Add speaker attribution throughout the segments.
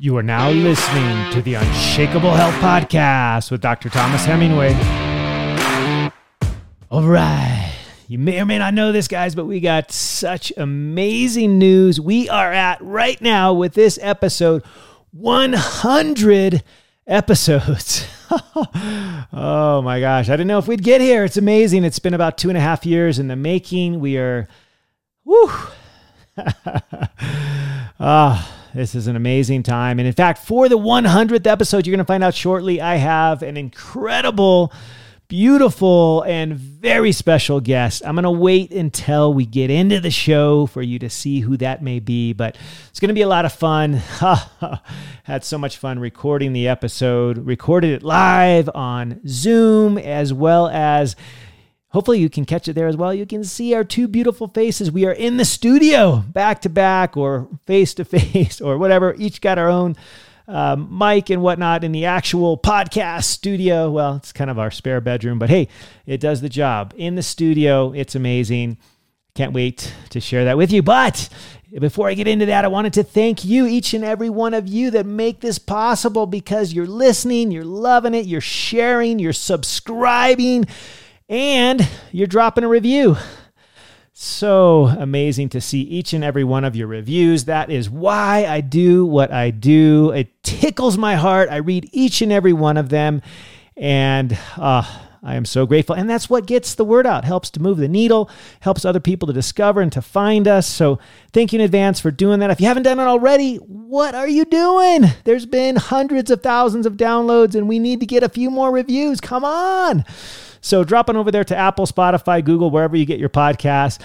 Speaker 1: You are now listening to the Unshakable Health Podcast with Dr. Thomas Hemingway. All right. You may or may not know this, guys, but we got such amazing news. We are at right now with this episode 100 episodes. oh my gosh. I didn't know if we'd get here. It's amazing. It's been about two and a half years in the making. We are, whew. Ah. This is an amazing time. And in fact, for the 100th episode, you're going to find out shortly, I have an incredible, beautiful, and very special guest. I'm going to wait until we get into the show for you to see who that may be, but it's going to be a lot of fun. Had so much fun recording the episode, recorded it live on Zoom as well as Hopefully, you can catch it there as well. You can see our two beautiful faces. We are in the studio, back to back or face to face or whatever. Each got our own um, mic and whatnot in the actual podcast studio. Well, it's kind of our spare bedroom, but hey, it does the job. In the studio, it's amazing. Can't wait to share that with you. But before I get into that, I wanted to thank you, each and every one of you that make this possible because you're listening, you're loving it, you're sharing, you're subscribing and you're dropping a review. So amazing to see each and every one of your reviews. That is why I do what I do. It tickles my heart. I read each and every one of them, and uh, I am so grateful. And that's what gets the word out, helps to move the needle, helps other people to discover and to find us. So thank you in advance for doing that. If you haven't done it already, what are you doing? There's been hundreds of thousands of downloads, and we need to get a few more reviews. Come on. So drop on over there to Apple, Spotify, Google, wherever you get your podcasts.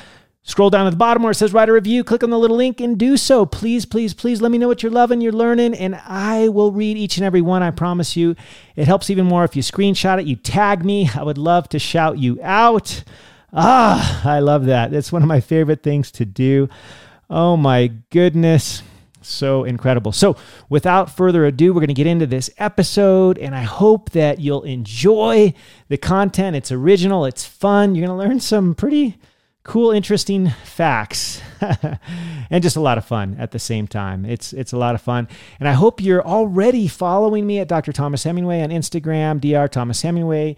Speaker 1: Scroll down to the bottom where it says write a review, click on the little link and do so. Please, please, please let me know what you're loving, you're learning, and I will read each and every one, I promise you. It helps even more if you screenshot it, you tag me. I would love to shout you out. Ah, I love that. That's one of my favorite things to do. Oh my goodness. So incredible. So, without further ado, we're going to get into this episode, and I hope that you'll enjoy the content. It's original, it's fun. You're going to learn some pretty cool, interesting facts, and just a lot of fun at the same time. It's it's a lot of fun, and I hope you're already following me at Dr. Thomas Hemingway on Instagram, Dr. Thomas Hemingway.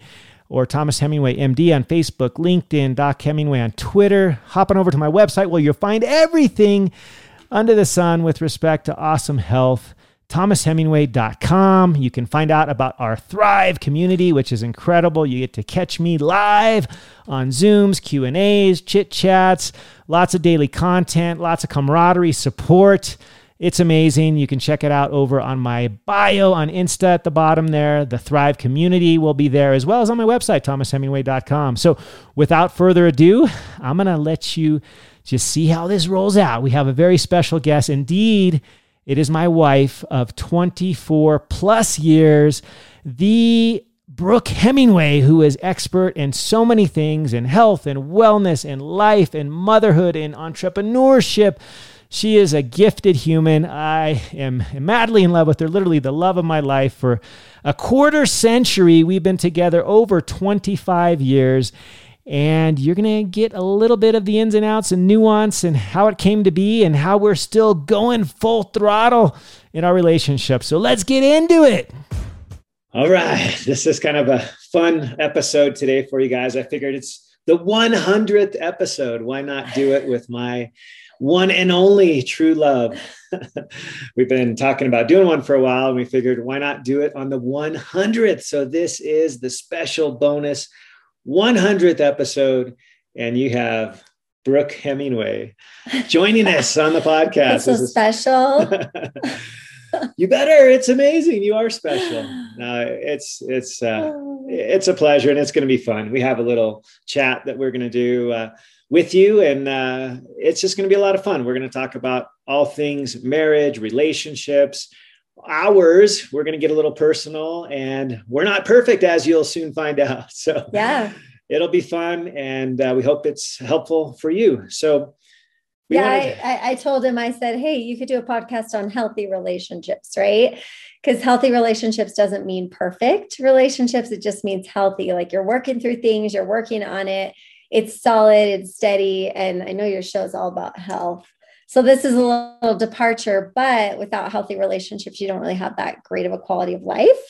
Speaker 1: Or Thomas Hemingway MD on Facebook, LinkedIn, Doc Hemingway on Twitter. Hopping over to my website where you'll find everything under the sun with respect to awesome health thomashemingway.com. You can find out about our Thrive community, which is incredible. You get to catch me live on Zooms, Q&As, chit-chats, lots of daily content, lots of camaraderie, support. It's amazing. You can check it out over on my bio on Insta at the bottom there. The Thrive community will be there as well as on my website, thomashemingway.com. So without further ado, I'm going to let you just see how this rolls out. We have a very special guest. Indeed, it is my wife of 24 plus years, the Brooke Hemingway, who is expert in so many things in health and wellness and life and motherhood and entrepreneurship. She is a gifted human. I am madly in love with her, literally the love of my life. For a quarter century, we've been together over 25 years and you're going to get a little bit of the ins and outs and nuance and how it came to be and how we're still going full throttle in our relationship. So let's get into it. All right. This is kind of a fun episode today for you guys. I figured it's the 100th episode. Why not do it with my one and only true love? We've been talking about doing one for a while and we figured why not do it on the 100th? So this is the special bonus 100th episode, and you have Brooke Hemingway joining us on the podcast.
Speaker 2: It's so special.
Speaker 1: you better. It's amazing. You are special. No, it's it's uh, it's a pleasure, and it's going to be fun. We have a little chat that we're going to do uh, with you, and uh, it's just going to be a lot of fun. We're going to talk about all things marriage, relationships, ours we're going to get a little personal and we're not perfect as you'll soon find out. So
Speaker 2: yeah.
Speaker 1: it'll be fun and uh, we hope it's helpful for you. So
Speaker 2: yeah I, I told him i said hey you could do a podcast on healthy relationships right? Because healthy relationships doesn't mean perfect relationships it just means healthy like you're working through things you're working on it it's solid it's steady and i know your show is all about health So this is a little departure, but without healthy relationships, you don't really have that great of a quality of life.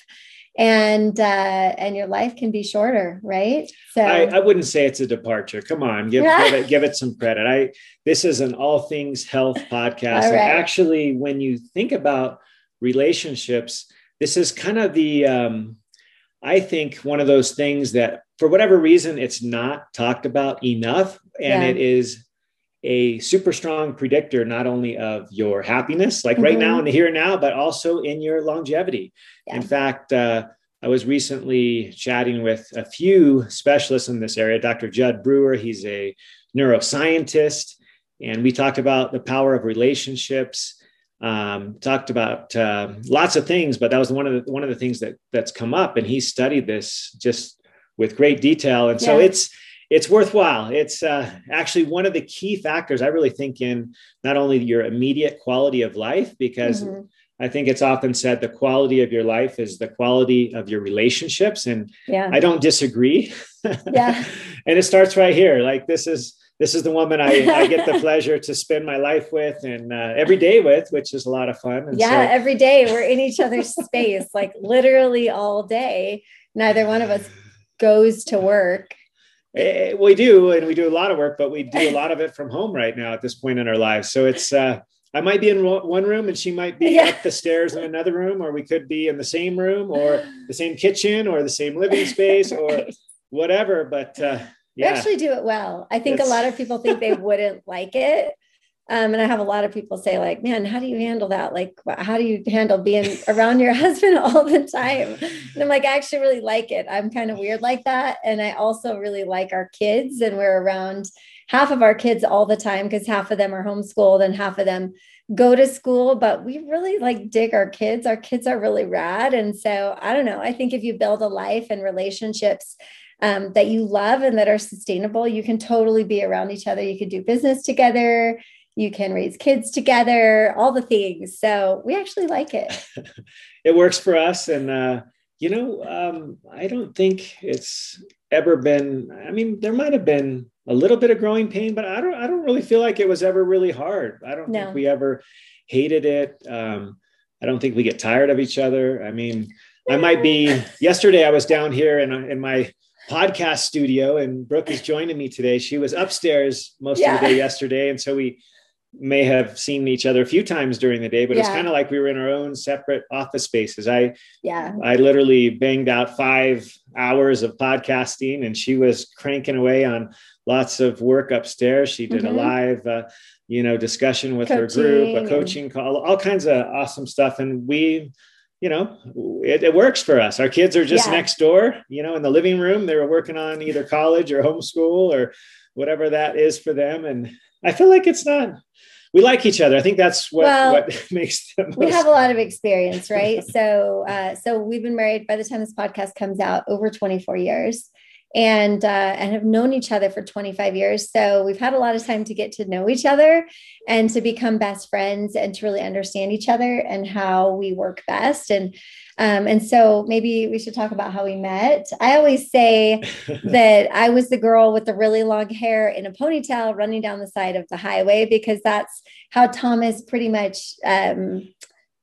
Speaker 2: And uh, and your life can be shorter, right?
Speaker 1: So I, I wouldn't say it's a departure. Come on, give, give, it, give it some credit. I this is an all things health podcast. Right. Actually, when you think about relationships, this is kind of the um, I think one of those things that for whatever reason it's not talked about enough, and yeah. it is a super strong predictor not only of your happiness, like mm-hmm. right now mm-hmm. in the here and now, but also in your longevity. Yeah. In fact, uh, I was recently chatting with a few specialists in this area. Dr. Jud Brewer, he's a neuroscientist, and we talked about the power of relationships. Um, talked about uh, lots of things, but that was one of the one of the things that that's come up, and he studied this just with great detail. And yeah. so it's it's worthwhile. It's uh, actually one of the key factors I really think in not only your immediate quality of life, because mm-hmm. I think it's often said the quality of your life is the quality of your relationships, and yeah. I don't disagree. Yeah, and it starts right here. Like this is this is the woman I, I get the pleasure to spend my life with and uh, every day with, which is a lot of fun.
Speaker 2: And yeah, so- every day we're in each other's space, like literally all day. Neither one of us goes to work
Speaker 1: we do, and we do a lot of work, but we do a lot of it from home right now at this point in our lives. So it's uh, I might be in one room and she might be yeah. up the stairs in another room, or we could be in the same room, or the same kitchen, or the same living space, or whatever. But uh,
Speaker 2: yeah. we actually do it well. I think it's... a lot of people think they wouldn't like it, um, and I have a lot of people say, like, man, how do you handle that? Like, how do you handle being around your husband all the time? And I'm like, I actually really like it. I'm kind of weird like that. And I also really like our kids, and we're around half of our kids all the time because half of them are homeschooled and half of them go to school. But we really like dig our kids. Our kids are really rad. And so I don't know. I think if you build a life and relationships, um, that you love and that are sustainable, you can totally be around each other. You can do business together you can raise kids together, all the things. So we actually like it.
Speaker 1: it works for us. And, uh, you know, um, I don't think it's ever been, I mean, there might have been a little bit of growing pain, but I don't, I don't really feel like it was ever really hard. I don't no. think we ever hated it. Um, I don't think we get tired of each other. I mean, I might be, yesterday I was down here in, in my podcast studio and Brooke is joining me today. She was upstairs most yeah. of the day yesterday. And so we, may have seen each other a few times during the day, but yeah. it's kind of like we were in our own separate office spaces. I yeah, I literally banged out five hours of podcasting, and she was cranking away on lots of work upstairs. She did mm-hmm. a live, uh, you know, discussion with coaching her group, a coaching call, all kinds of awesome stuff, and we. You know, it, it works for us. Our kids are just yeah. next door, you know, in the living room. They were working on either college or homeschool or whatever that is for them. And I feel like it's not we like each other. I think that's what, well, what makes them.
Speaker 2: We have a lot of experience, right? so, uh, so we've been married by the time this podcast comes out over 24 years and uh, and have known each other for 25 years. So we've had a lot of time to get to know each other and to become best friends and to really understand each other and how we work best. And um, and so maybe we should talk about how we met. I always say that I was the girl with the really long hair in a ponytail running down the side of the highway because that's how Thomas pretty much um,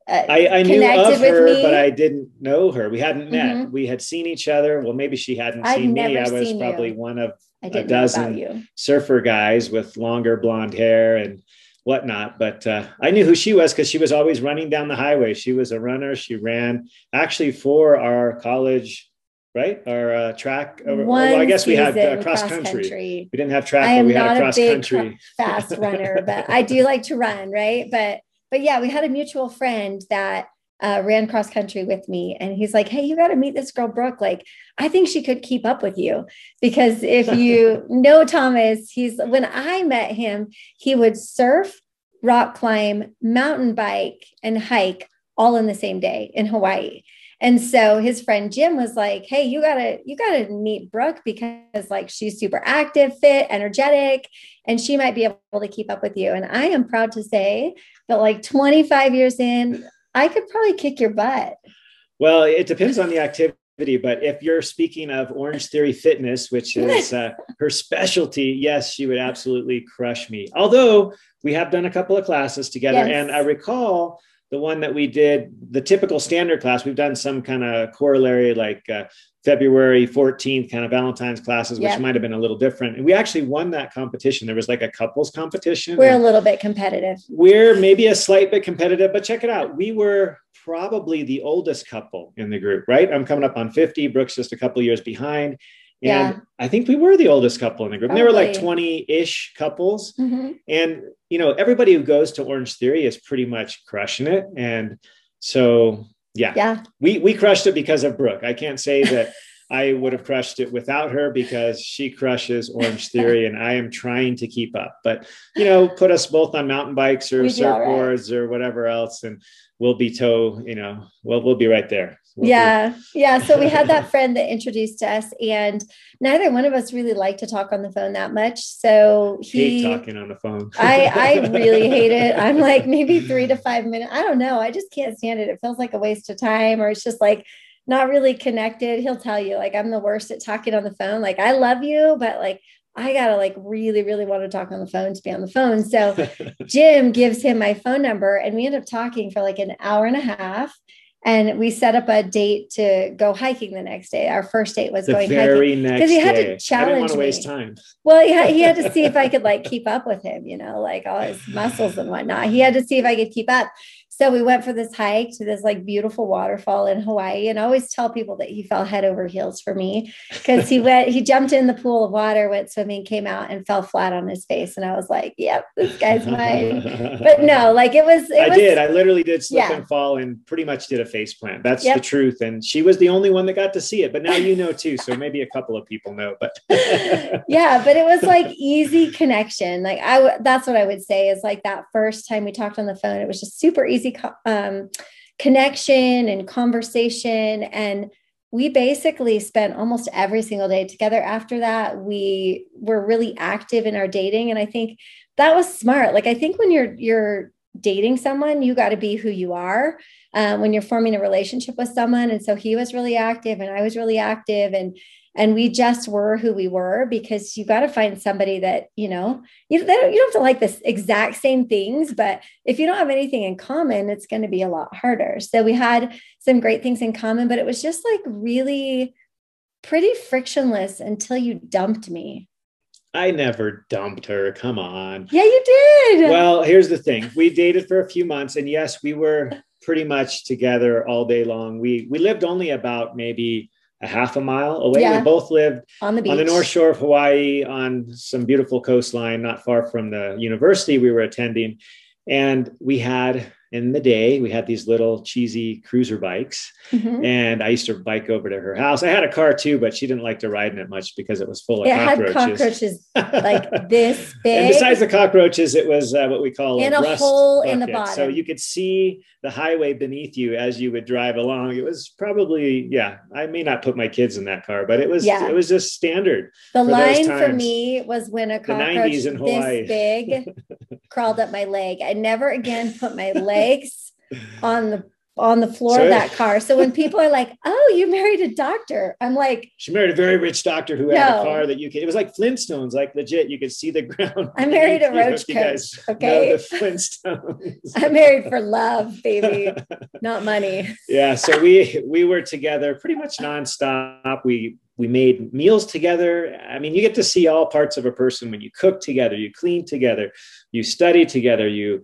Speaker 1: uh, I, I knew of her, but I didn't know her. We hadn't met. Mm-hmm. We had seen each other. Well, maybe she hadn't I'd seen me. I was probably you. one of a dozen surfer guys with longer blonde hair and whatnot. But uh, I knew who she was because she was always running down the highway. She was a runner. She ran actually for our college, right? Our uh, track. well, I guess we had uh, cross, cross country. country. We didn't have track, I am but we had a cross country.
Speaker 2: fast runner, but I do like to run, right? But but yeah, we had a mutual friend that uh, ran cross country with me. And he's like, Hey, you got to meet this girl, Brooke. Like, I think she could keep up with you. Because if you know Thomas, he's when I met him, he would surf, rock climb, mountain bike, and hike all in the same day in Hawaii. And so his friend Jim was like, "Hey, you got to you got to meet Brooke because like she's super active, fit, energetic, and she might be able to keep up with you." And I am proud to say that like 25 years in, I could probably kick your butt.
Speaker 1: Well, it depends on the activity but if you're speaking of Orange Theory Fitness, which is uh, her specialty, yes, she would absolutely crush me. Although we have done a couple of classes together, yes. and I recall the one that we did, the typical standard class. We've done some kind of corollary like uh, February 14th kind of Valentine's classes, which yep. might have been a little different. And we actually won that competition. There was like a couples competition.
Speaker 2: We're a little bit competitive.
Speaker 1: We're maybe a slight bit competitive, but check it out. We were probably the oldest couple in the group, right? I'm coming up on 50. Brooke's just a couple years behind. And yeah. I think we were the oldest couple in the group. Probably. They were like 20 ish couples. Mm-hmm. And, you know, everybody who goes to Orange Theory is pretty much crushing it. And so, yeah,
Speaker 2: yeah,
Speaker 1: we, we crushed it because of Brooke. I can't say that I would have crushed it without her because she crushes Orange Theory and I am trying to keep up. But, you know, put us both on mountain bikes or surfboards right. or whatever else. And we'll be toe, you know, well, we'll be right there. We'll
Speaker 2: yeah. Yeah. So we had that friend that introduced us and neither one of us really like to talk on the phone that much. So
Speaker 1: he hate talking on the phone.
Speaker 2: I, I really hate it. I'm like maybe three to five minutes. I don't know. I just can't stand it. It feels like a waste of time or it's just like not really connected. He'll tell you like I'm the worst at talking on the phone. Like I love you, but like I gotta like really, really want to talk on the phone to be on the phone. So Jim gives him my phone number and we end up talking for like an hour and a half. And we set up a date to go hiking the next day. Our first date was going to
Speaker 1: the
Speaker 2: going
Speaker 1: very
Speaker 2: hiking
Speaker 1: because
Speaker 2: he had
Speaker 1: to
Speaker 2: challenge I didn't want
Speaker 1: to waste time.
Speaker 2: Well, he had, he had to see if I could like keep up with him, you know, like all his muscles and whatnot. He had to see if I could keep up. So we went for this hike to this like beautiful waterfall in Hawaii. And I always tell people that he fell head over heels for me because he went, he jumped in the pool of water, went swimming, came out and fell flat on his face. And I was like, yep, this guy's mine. but no, like it was, it I
Speaker 1: was, did. I literally did slip yeah. and fall and pretty much did a face plant. That's yep. the truth. And she was the only one that got to see it. But now you know too. So maybe a couple of people know, but
Speaker 2: yeah, but it was like easy connection. Like I, that's what I would say is like that first time we talked on the phone, it was just super easy um, connection and conversation. And we basically spent almost every single day together. After that, we were really active in our dating. And I think that was smart. Like I think when you're you're dating someone, you got to be who you are um, when you're forming a relationship with someone. And so he was really active, and I was really active, and and we just were who we were because you got to find somebody that you know you, don't, you don't have to like this exact same things but if you don't have anything in common it's going to be a lot harder so we had some great things in common but it was just like really pretty frictionless until you dumped me
Speaker 1: I never dumped her. Come on.
Speaker 2: Yeah, you did.
Speaker 1: Well, here's the thing. We dated for a few months and yes, we were pretty much together all day long. We we lived only about maybe a half a mile away. Yeah. We both lived
Speaker 2: on the beach.
Speaker 1: on the north shore of Hawaii on some beautiful coastline, not far from the university we were attending. And we had in the day, we had these little cheesy cruiser bikes. Mm-hmm. And I used to bike over to her house. I had a car too, but she didn't like to ride in it much because it was full of
Speaker 2: it
Speaker 1: cockroaches.
Speaker 2: Had cockroaches like this big.
Speaker 1: And besides the cockroaches, it was uh, what we call
Speaker 2: in
Speaker 1: a,
Speaker 2: a hole bucket. in the bottom.
Speaker 1: So you could see the highway beneath you as you would drive along. It was probably, yeah, I may not put my kids in that car, but it was, yeah. it was just standard.
Speaker 2: The for line for me was when a cockroach this big crawled up my leg. I never again put my legs on the on the floor so, of that car. So when people are like, "Oh, you married a doctor," I'm like,
Speaker 1: "She married a very rich doctor who had a car that you could." It was like Flintstones, like legit. You could see the ground.
Speaker 2: I married a roach coach. Okay,
Speaker 1: the Flintstones.
Speaker 2: I married for love, baby, not money.
Speaker 1: Yeah, so we we were together pretty much nonstop. We we made meals together. I mean, you get to see all parts of a person when you cook together, you clean together, you study together, you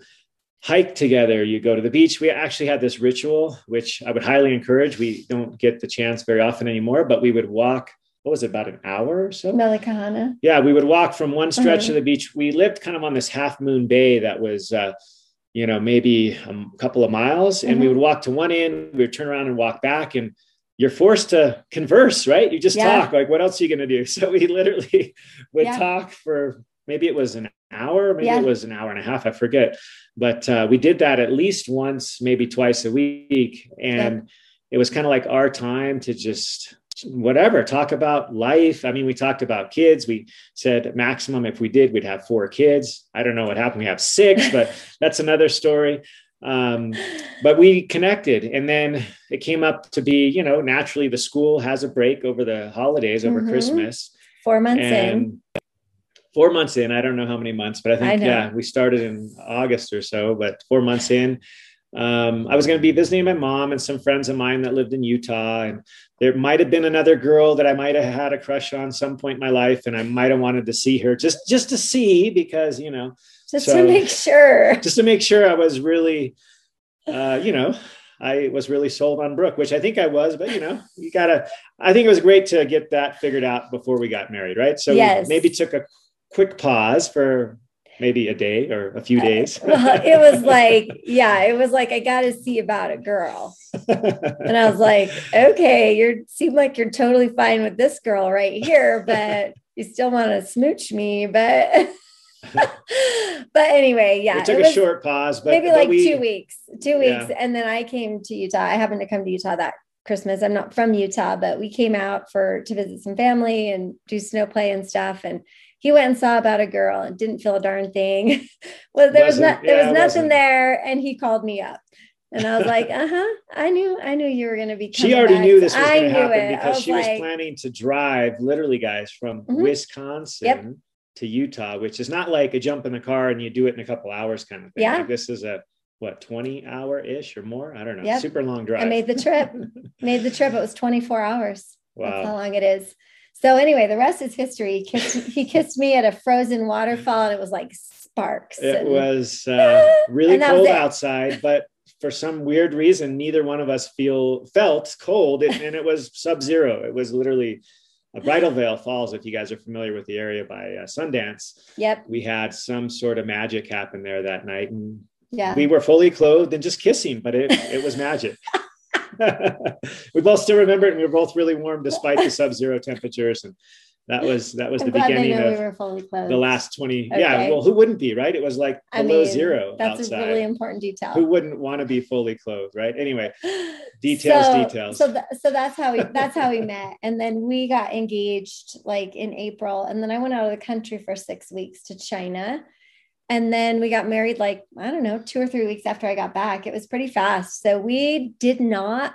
Speaker 1: hike together, you go to the beach. We actually had this ritual, which I would highly encourage. We don't get the chance very often anymore, but we would walk. What was it, about an hour or so?
Speaker 2: Malaekahana.
Speaker 1: Yeah, we would walk from one stretch uh-huh. of the beach. We lived kind of on this half moon bay that was, uh, you know, maybe a couple of miles, and we would walk to one end. We would turn around and walk back, and you're forced to converse, right? You just yeah. talk. Like, what else are you going to do? So we literally would yeah. talk for maybe it was an hour, maybe yeah. it was an hour and a half, I forget. But uh, we did that at least once, maybe twice a week. And it was kind of like our time to just whatever talk about life i mean we talked about kids we said maximum if we did we'd have four kids i don't know what happened we have six but that's another story Um, but we connected, and then it came up to be, you know, naturally the school has a break over the holidays, over mm-hmm. Christmas.
Speaker 2: Four months in.
Speaker 1: Four months in, I don't know how many months, but I think I yeah, we started in August or so. But four months in, um, I was going to be visiting my mom and some friends of mine that lived in Utah, and there might have been another girl that I might have had a crush on some point in my life, and I might have wanted to see her just just to see because you know
Speaker 2: just so, to make sure
Speaker 1: just to make sure I was really, uh, you know, I was really sold on Brooke, which I think I was, but you know, you gotta. I think it was great to get that figured out before we got married, right? So yes. maybe took a quick pause for maybe a day or a few uh, days.
Speaker 2: well, it was like, yeah, it was like I got to see about a girl, and I was like, okay, you seem like you're totally fine with this girl right here, but you still want to smooch me, but. but anyway, yeah,
Speaker 1: it took it a short pause, but
Speaker 2: maybe but like we, two weeks, two weeks, yeah. and then I came to Utah. I happened to come to Utah that Christmas. I'm not from Utah, but we came out for to visit some family and do snow play and stuff. And he went and saw about a girl and didn't feel a darn thing. well, there was not there yeah, was nothing there, and he called me up. And I was like, uh huh. I knew, I knew you were going to be.
Speaker 1: She already back. knew this was going to happen it. because was she like, was planning to drive, literally, guys, from mm-hmm. Wisconsin yep. To Utah, which is not like a jump in the car and you do it in a couple hours kind of thing. Yeah. Like this is a what 20 hour ish or more. I don't know. Yep. Super long drive. I
Speaker 2: made the trip. made the trip. It was 24 hours. Wow. That's how long it is. So anyway, the rest is history. He kissed, he kissed me at a frozen waterfall, and it was like sparks.
Speaker 1: It and, was uh, really cold outside, but for some weird reason, neither one of us feel felt cold, and it was sub-zero. It was literally a Bridal Veil Falls. If you guys are familiar with the area by uh, Sundance,
Speaker 2: yep,
Speaker 1: we had some sort of magic happen there that night, and
Speaker 2: yeah,
Speaker 1: we were fully clothed and just kissing, but it it was magic. we both still remember it, and we were both really warm despite the sub-zero temperatures. And that was that was I'm the beginning of we the last 20 okay. yeah well who wouldn't be right it was like below I mean, zero
Speaker 2: that's
Speaker 1: outside.
Speaker 2: a really important detail
Speaker 1: who wouldn't want to be fully clothed right anyway details
Speaker 2: so,
Speaker 1: details
Speaker 2: so th- so that's how we that's how we met and then we got engaged like in april and then i went out of the country for six weeks to china and then we got married like, I don't know, two or three weeks after I got back. It was pretty fast. So we did not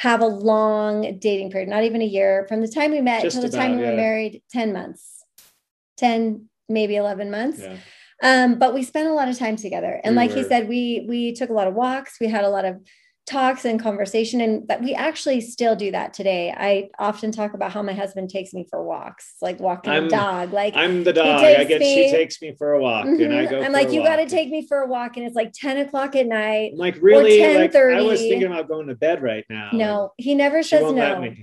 Speaker 2: have a long dating period, not even a year from the time we met until the time we yeah. were married, 10 months, 10, maybe 11 months. Yeah. Um, but we spent a lot of time together. And we like were. he said, we we took a lot of walks, we had a lot of talks and conversation and that we actually still do that today. I often talk about how my husband takes me for walks like walking I'm, a dog like
Speaker 1: i'm the dog. I guess me, she takes me for a walk mm-hmm, and i go
Speaker 2: i'm like you got to take me for a walk and it's like 10 o'clock at night
Speaker 1: I'm like really 10 like, i was thinking about going to bed right now
Speaker 2: no he never says no.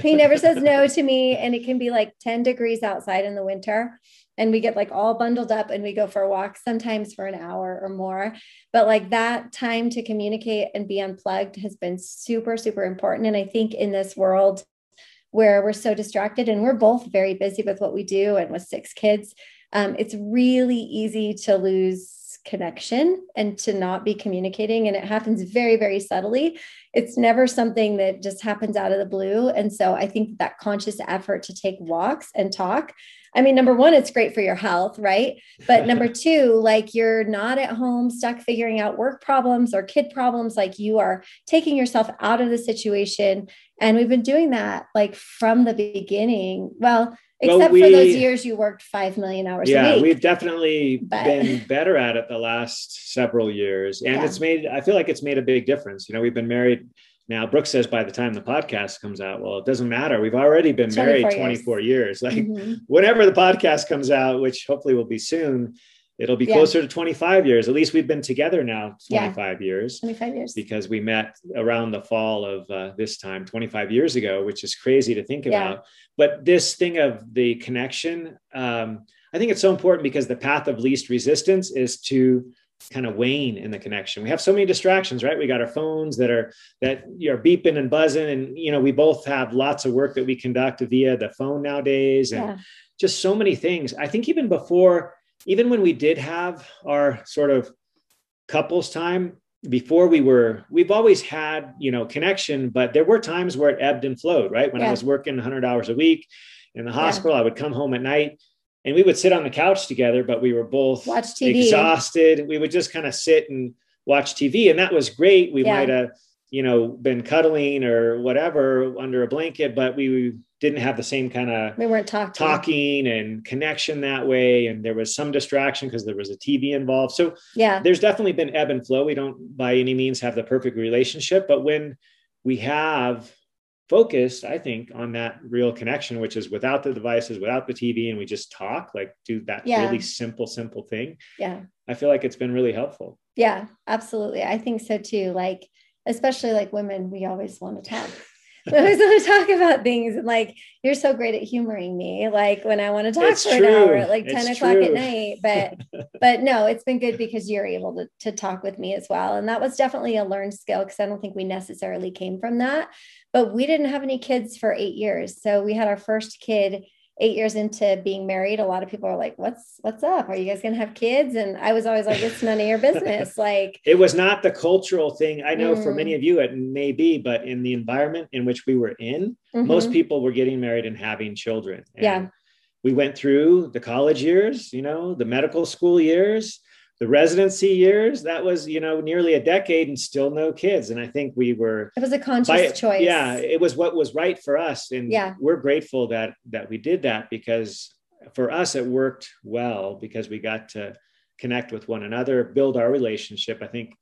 Speaker 2: he never says no to me and it can be like 10 degrees outside in the winter and we get like all bundled up and we go for a walk sometimes for an hour or more. But like that time to communicate and be unplugged has been super super important. And i think in this world where we're so distracted and we're both very busy with what we do and with six kids um, it's really easy to lose connection and to not be communicating. And it happens very very subtly. It's never something that just happens out of the blue. And so i think that conscious effort to take walks and talk I mean, number one, it's great for your health, right? But number two, like you're not at home stuck figuring out work problems or kid problems, like you are taking yourself out of the situation. And we've been doing that like from the beginning. Well, except well, we, for those years you worked 5 million hours
Speaker 1: yeah we've definitely but, been better at it the last several years and yeah. it's made i feel like it's made a big difference you know we've been married now, Brooks says by the time the podcast comes out, well, it doesn't matter. We've already been married 24 years. years. Like mm-hmm. whenever the podcast comes out, which hopefully will be soon, it'll be yeah. closer to 25 years. At least we've been together now 25
Speaker 2: yeah.
Speaker 1: years.
Speaker 2: 25 years.
Speaker 1: Because we met around the fall of uh, this time 25 years ago, which is crazy to think yeah. about. But this thing of the connection, um, I think it's so important because the path of least resistance is to kind of wane in the connection. We have so many distractions, right? We got our phones that are that are beeping and buzzing, and you know, we both have lots of work that we conduct via the phone nowadays, and yeah. just so many things. I think even before, even when we did have our sort of couples time before we were we've always had you know connection but there were times where it ebbed and flowed right when yeah. i was working 100 hours a week in the hospital yeah. i would come home at night and we would sit on the couch together, but we were both
Speaker 2: watch TV,
Speaker 1: exhausted. We would just kind of sit and watch TV. And that was great. We
Speaker 2: Yeah.
Speaker 1: might have, you know, been cuddling or whatever under a blanket, but we didn't have the same kind of
Speaker 2: We weren't talking.
Speaker 1: talking and connection that way. And there was some distraction because there was a TV involved. So
Speaker 2: Yeah.
Speaker 1: there's definitely been ebb and flow. We don't by any means have the perfect relationship, but when we have focused, I think, on that real connection, which is without the devices, without the TV, and we just talk, like do that
Speaker 2: Yeah.
Speaker 1: really simple, simple thing.
Speaker 2: Yeah.
Speaker 1: I feel like it's been really helpful.
Speaker 2: Yeah, absolutely. I think so too. Like, especially like women, we always want to talk. we always want to talk about things. And like, you're so great at humoring me. Like when I want to talk
Speaker 1: It's
Speaker 2: for
Speaker 1: true.
Speaker 2: an hour at like
Speaker 1: It's
Speaker 2: 10 o'clock at night. But, but no, it's been good because you're able to, to talk with me as well. And that was definitely a learned skill because I don't think we necessarily came from that. But we didn't have any kids for eight years. So we had our first kid eight years into being married. A lot of people are like, what's, what's up? Are you guys going to have kids? And I was always like, it's none of your business. Like,
Speaker 1: It was not the cultural thing. I know for
Speaker 2: Mm.
Speaker 1: many of you it may be, but in the environment in which we were in, most
Speaker 2: mhm.
Speaker 1: people were getting married and having children. And
Speaker 2: Yeah.
Speaker 1: We went through the college years, you know, the medical school years, the residency years. That was, you know, nearly a decade and still no kids. And I think we were
Speaker 2: It was a conscious
Speaker 1: by-
Speaker 2: choice.
Speaker 1: Yeah, it was what was right for us. And
Speaker 2: Yeah.
Speaker 1: we're grateful that that we did that because for us it worked well because we got to connect with one another, build our relationship. I think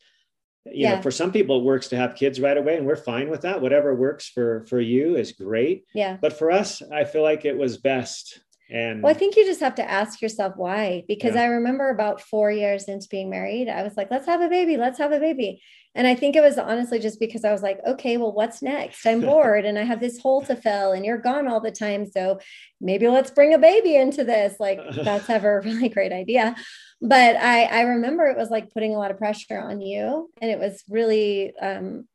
Speaker 1: you
Speaker 2: Yeah.
Speaker 1: know, for some people it works to have kids right away and we're fine with that. Whatever works for for you is great.
Speaker 2: Yeah.
Speaker 1: But for us, I feel like it was best. And
Speaker 2: Well, I think you just have to ask yourself why. Because
Speaker 1: Yeah.
Speaker 2: I remember about four years into being married, I was like, let's have a baby, let's have a baby. And I think it was honestly just because I was like, okay, well, what's next? I'm bored and I have this hole to fill and you're gone all the time. So maybe let's bring a baby into this. Like, that's ever a really great idea. But I, I remember it was like putting a lot of pressure on you. And it was really um,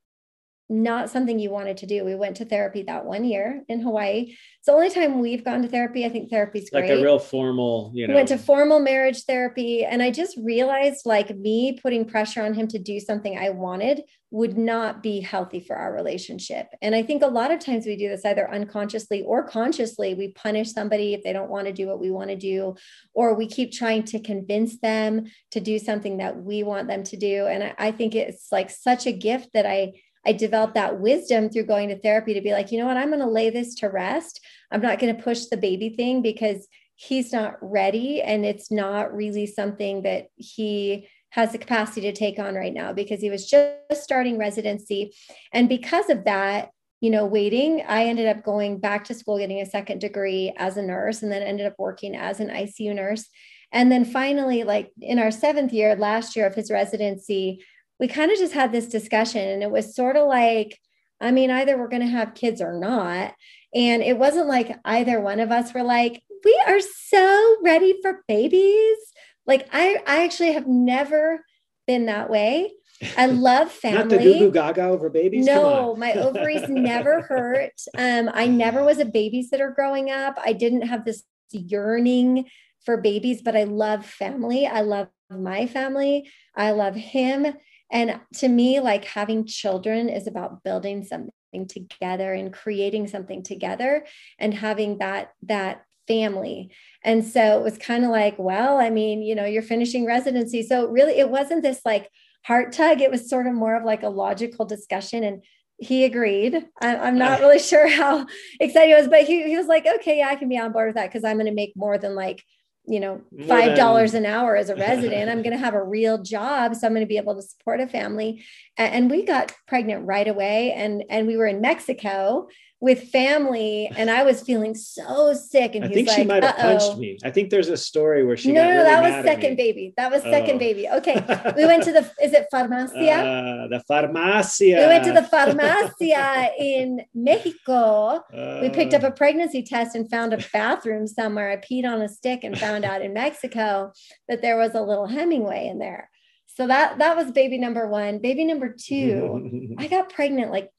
Speaker 2: not something you wanted to do. We went to therapy that one year in Hawaii. It's the only time we've gone to therapy. I think therapy's great.
Speaker 1: like a real formal, you know.
Speaker 2: We went to formal marriage therapy and I just realized like me putting pressure on him to do something I wanted would not be healthy for our relationship. And I think a lot of times we do this either unconsciously or consciously. We punish somebody if they don't want to do what we want to do, or we keep trying to convince them to do something that we want them to do. And I, I think it's like such a gift that I I developed that wisdom through going to therapy to be like, you know what, I'm going to lay this to rest. I'm not going to push the baby thing because he's not ready and it's not really something that he has the capacity to take on right now because he was just starting residency. And because of that you know waiting i ended up going back to school getting a second degree as a nurse and then ended up working as an icu nurse. And then finally like in our seventh year last year of his residency we kind of just had this discussion and it was sort of like i mean either we're going to have kids or not and it wasn't like either one of us were like, we are so ready for babies. Like I, I actually have never been that way. I love family.
Speaker 1: Not the goo gaga over babies.
Speaker 2: No, my ovaries never hurt. Um, I never was a babysitter growing up. I didn't have this yearning for babies, but I love family. I love my family. I love him. And to me, like having children is about building something together and creating something together and having that that family. And so it was kind of like, well, I mean, you know, you're finishing residency. So really it wasn't this like heart tug. It was sort of more of like a logical discussion. And he agreed. I, I'm not really sure how excited he was, but he, he was like, okay, yeah, I can be on board with that because I'm going to make more than like, you know, five dollars an hour as a resident. I'm going to have a real job, so I'm going to be able to support a family. And, we got pregnant right away, and and we were in Mexico with family, and I was feeling so sick. And
Speaker 1: I think
Speaker 2: like,
Speaker 1: she might have
Speaker 2: "Uh-oh."
Speaker 1: punched me. I think there's a story where she
Speaker 2: no, no,
Speaker 1: really
Speaker 2: that was second baby. That was second
Speaker 1: Oh.
Speaker 2: baby. Okay, we went to the. Is it farmacia?
Speaker 1: Uh, the farmacia.
Speaker 2: we went to the farmacia in Mexico. We picked
Speaker 1: Uh.
Speaker 2: up a pregnancy test and found a bathroom somewhere. I peed on a stick and found out in Mexico that there was a little Hemingway in there. So that that was baby number one. Baby number two, I got pregnant like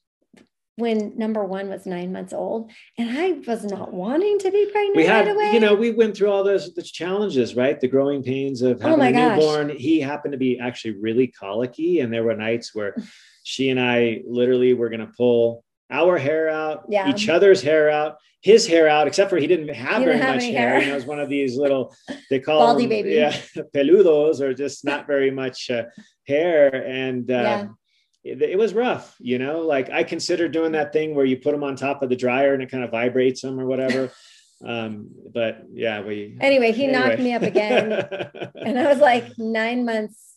Speaker 2: when number one was nine months old, and I was not wanting to be pregnant
Speaker 1: we had,
Speaker 2: right away.
Speaker 1: you know, we went through all those, those challenges, right? The growing pains of
Speaker 2: Oh
Speaker 1: having
Speaker 2: my
Speaker 1: a
Speaker 2: gosh.
Speaker 1: newborn. He happened to be actually really colicky, and there were nights where she and I literally were going to pull our hair out,
Speaker 2: Yeah.
Speaker 1: each other's hair out. his hair out, except for he didn't have he very didn't have much hair. hair. You know, it was one of these little they call
Speaker 2: baldy them, baby,
Speaker 1: yeah, peludos, or just not very much uh, hair, and uh, yeah. It, it, was rough. You know, like I considered doing that thing where you put them on top of the dryer and it kind of vibrates them or whatever. um, but yeah, we
Speaker 2: anyway. He anyway. knocked me up again, and I was like nine months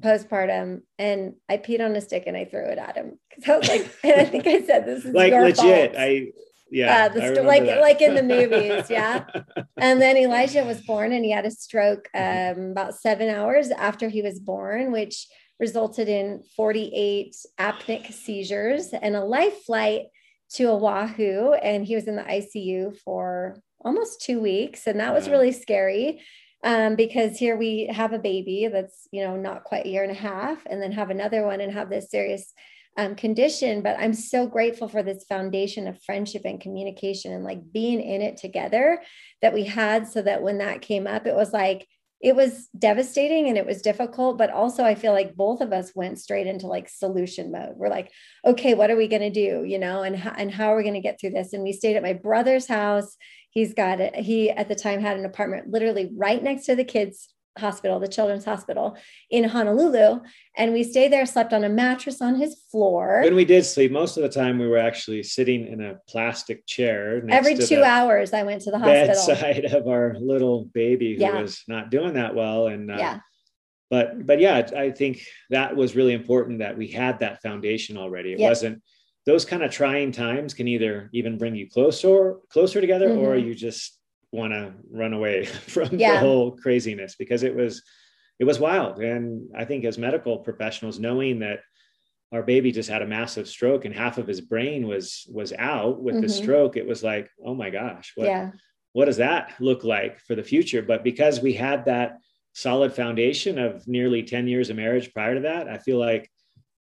Speaker 2: postpartum and I peed on a stick and I threw it at him because I was like, and I think I said this is
Speaker 1: like legit.
Speaker 2: Fault.
Speaker 1: I yeah,
Speaker 2: uh, st- like that. like in the movies, yeah. and then Elijah was born, and he had a stroke mm-hmm. um, about seven hours after he was born, which resulted in 48 apneic seizures and a life flight to Oahu. And he was in the ICU for almost two weeks, and that was really scary um, because here we have a baby that's you know not quite a year and a half, and then have another one and have this serious um, condition but i'm so grateful for this foundation of friendship and communication and like being in it together that we had so that when that came up it was like it was devastating and it was difficult but also i feel like both of us went straight into like solution mode. We're like okay what are we going to do? You know and how, and how are we going to get through this? And we stayed at my brother's house. He's got it he at the time had an apartment literally right next to the kids hospital, the children's hospital in Honolulu. And we stayed there, slept on a mattress on his floor.
Speaker 1: When we did sleep, most of the time we were actually sitting in a plastic chair.
Speaker 2: Every two hours, I went to the hospital.
Speaker 1: Bedside of our little baby who yeah. was not doing that well. And uh, yeah. But but yeah, I think that was really important that we had that foundation already. It yep. wasn't those kind of trying times can either even bring you closer closer together mm-hmm. or you just want to run away from yeah. the whole craziness because it was it was wild and i think as medical professionals knowing that our baby just had a massive stroke and half of his brain was was out with mm-hmm. the stroke it was like oh my gosh what yeah. what does that look like for the future but because we had that solid foundation of nearly 10 years of marriage prior to that i feel like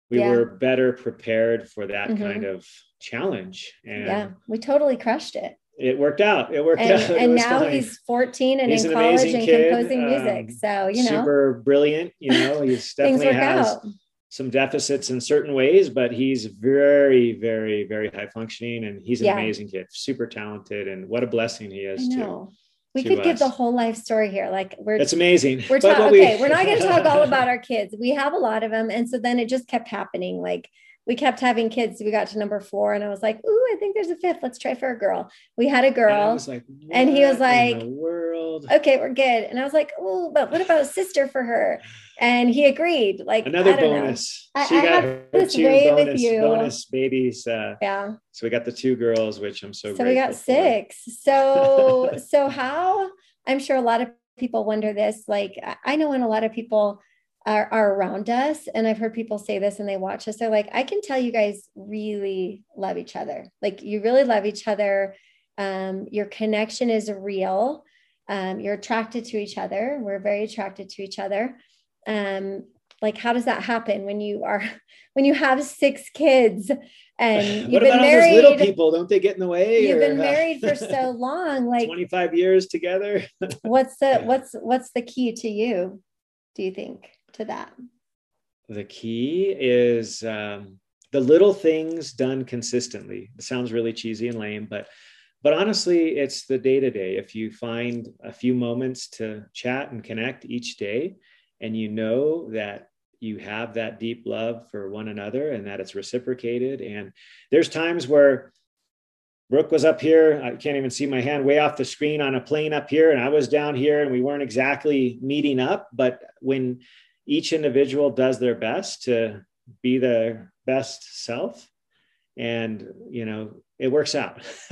Speaker 1: we yeah. were better prepared for that mm-hmm. kind of challenge and
Speaker 2: yeah we totally crushed it
Speaker 1: it worked out. It worked
Speaker 2: and,
Speaker 1: out.
Speaker 2: And now fine. he's 14 and he's in college and kid, composing music. Um, so, you know,
Speaker 1: super brilliant. You know, he's definitely has out. some deficits in certain ways, but he's very, very, very high functioning and he's an yeah. amazing kid, super talented. And what a blessing he is to
Speaker 2: we could give the whole life story here. Like we're
Speaker 1: it's amazing.
Speaker 2: We're talking okay, we... we're not going to talk all about our kids. We have a lot of them. And so then it just kept happening. Like we kept having kids. We got to number four, and I was like, "Ooh, I think there's a fifth. Let's try for a girl." We had a girl, and, like, and he was like,
Speaker 1: "World,
Speaker 2: okay, we're good." And I was like, "Oh, but what about a sister for her?" And he agreed. Like
Speaker 1: another bonus.
Speaker 2: Know. She I, got I her way bonus, with you.
Speaker 1: bonus babies.
Speaker 2: Uh, yeah.
Speaker 1: So we got the two girls, which I'm so.
Speaker 2: So we got six. So so how? I'm sure a lot of people wonder this. Like I know when a lot of people are, are around us and i've heard people say this and they watch us they're like i can tell you guys really love each other like you really love each other um, your connection is real um, you're attracted to each other we're very attracted to each other um, like how does that happen when you are when you have six kids and you've been married
Speaker 1: little people don't they get in the way
Speaker 2: you've or, been married for so long like
Speaker 1: 25 years together
Speaker 2: what's the what's what's the key to you do you think to that?
Speaker 1: The key is um, the little things done consistently. It sounds really cheesy and lame, but but honestly, it's the day to day. If you find a few moments to chat and connect each day, and you know that you have that deep love for one another and that it's reciprocated, and there's times where Brooke was up here. I can't even see my hand way off the screen on a plane up here, and I was down here, and we weren't exactly meeting up. But when each individual does their best to be their best self and you know it works out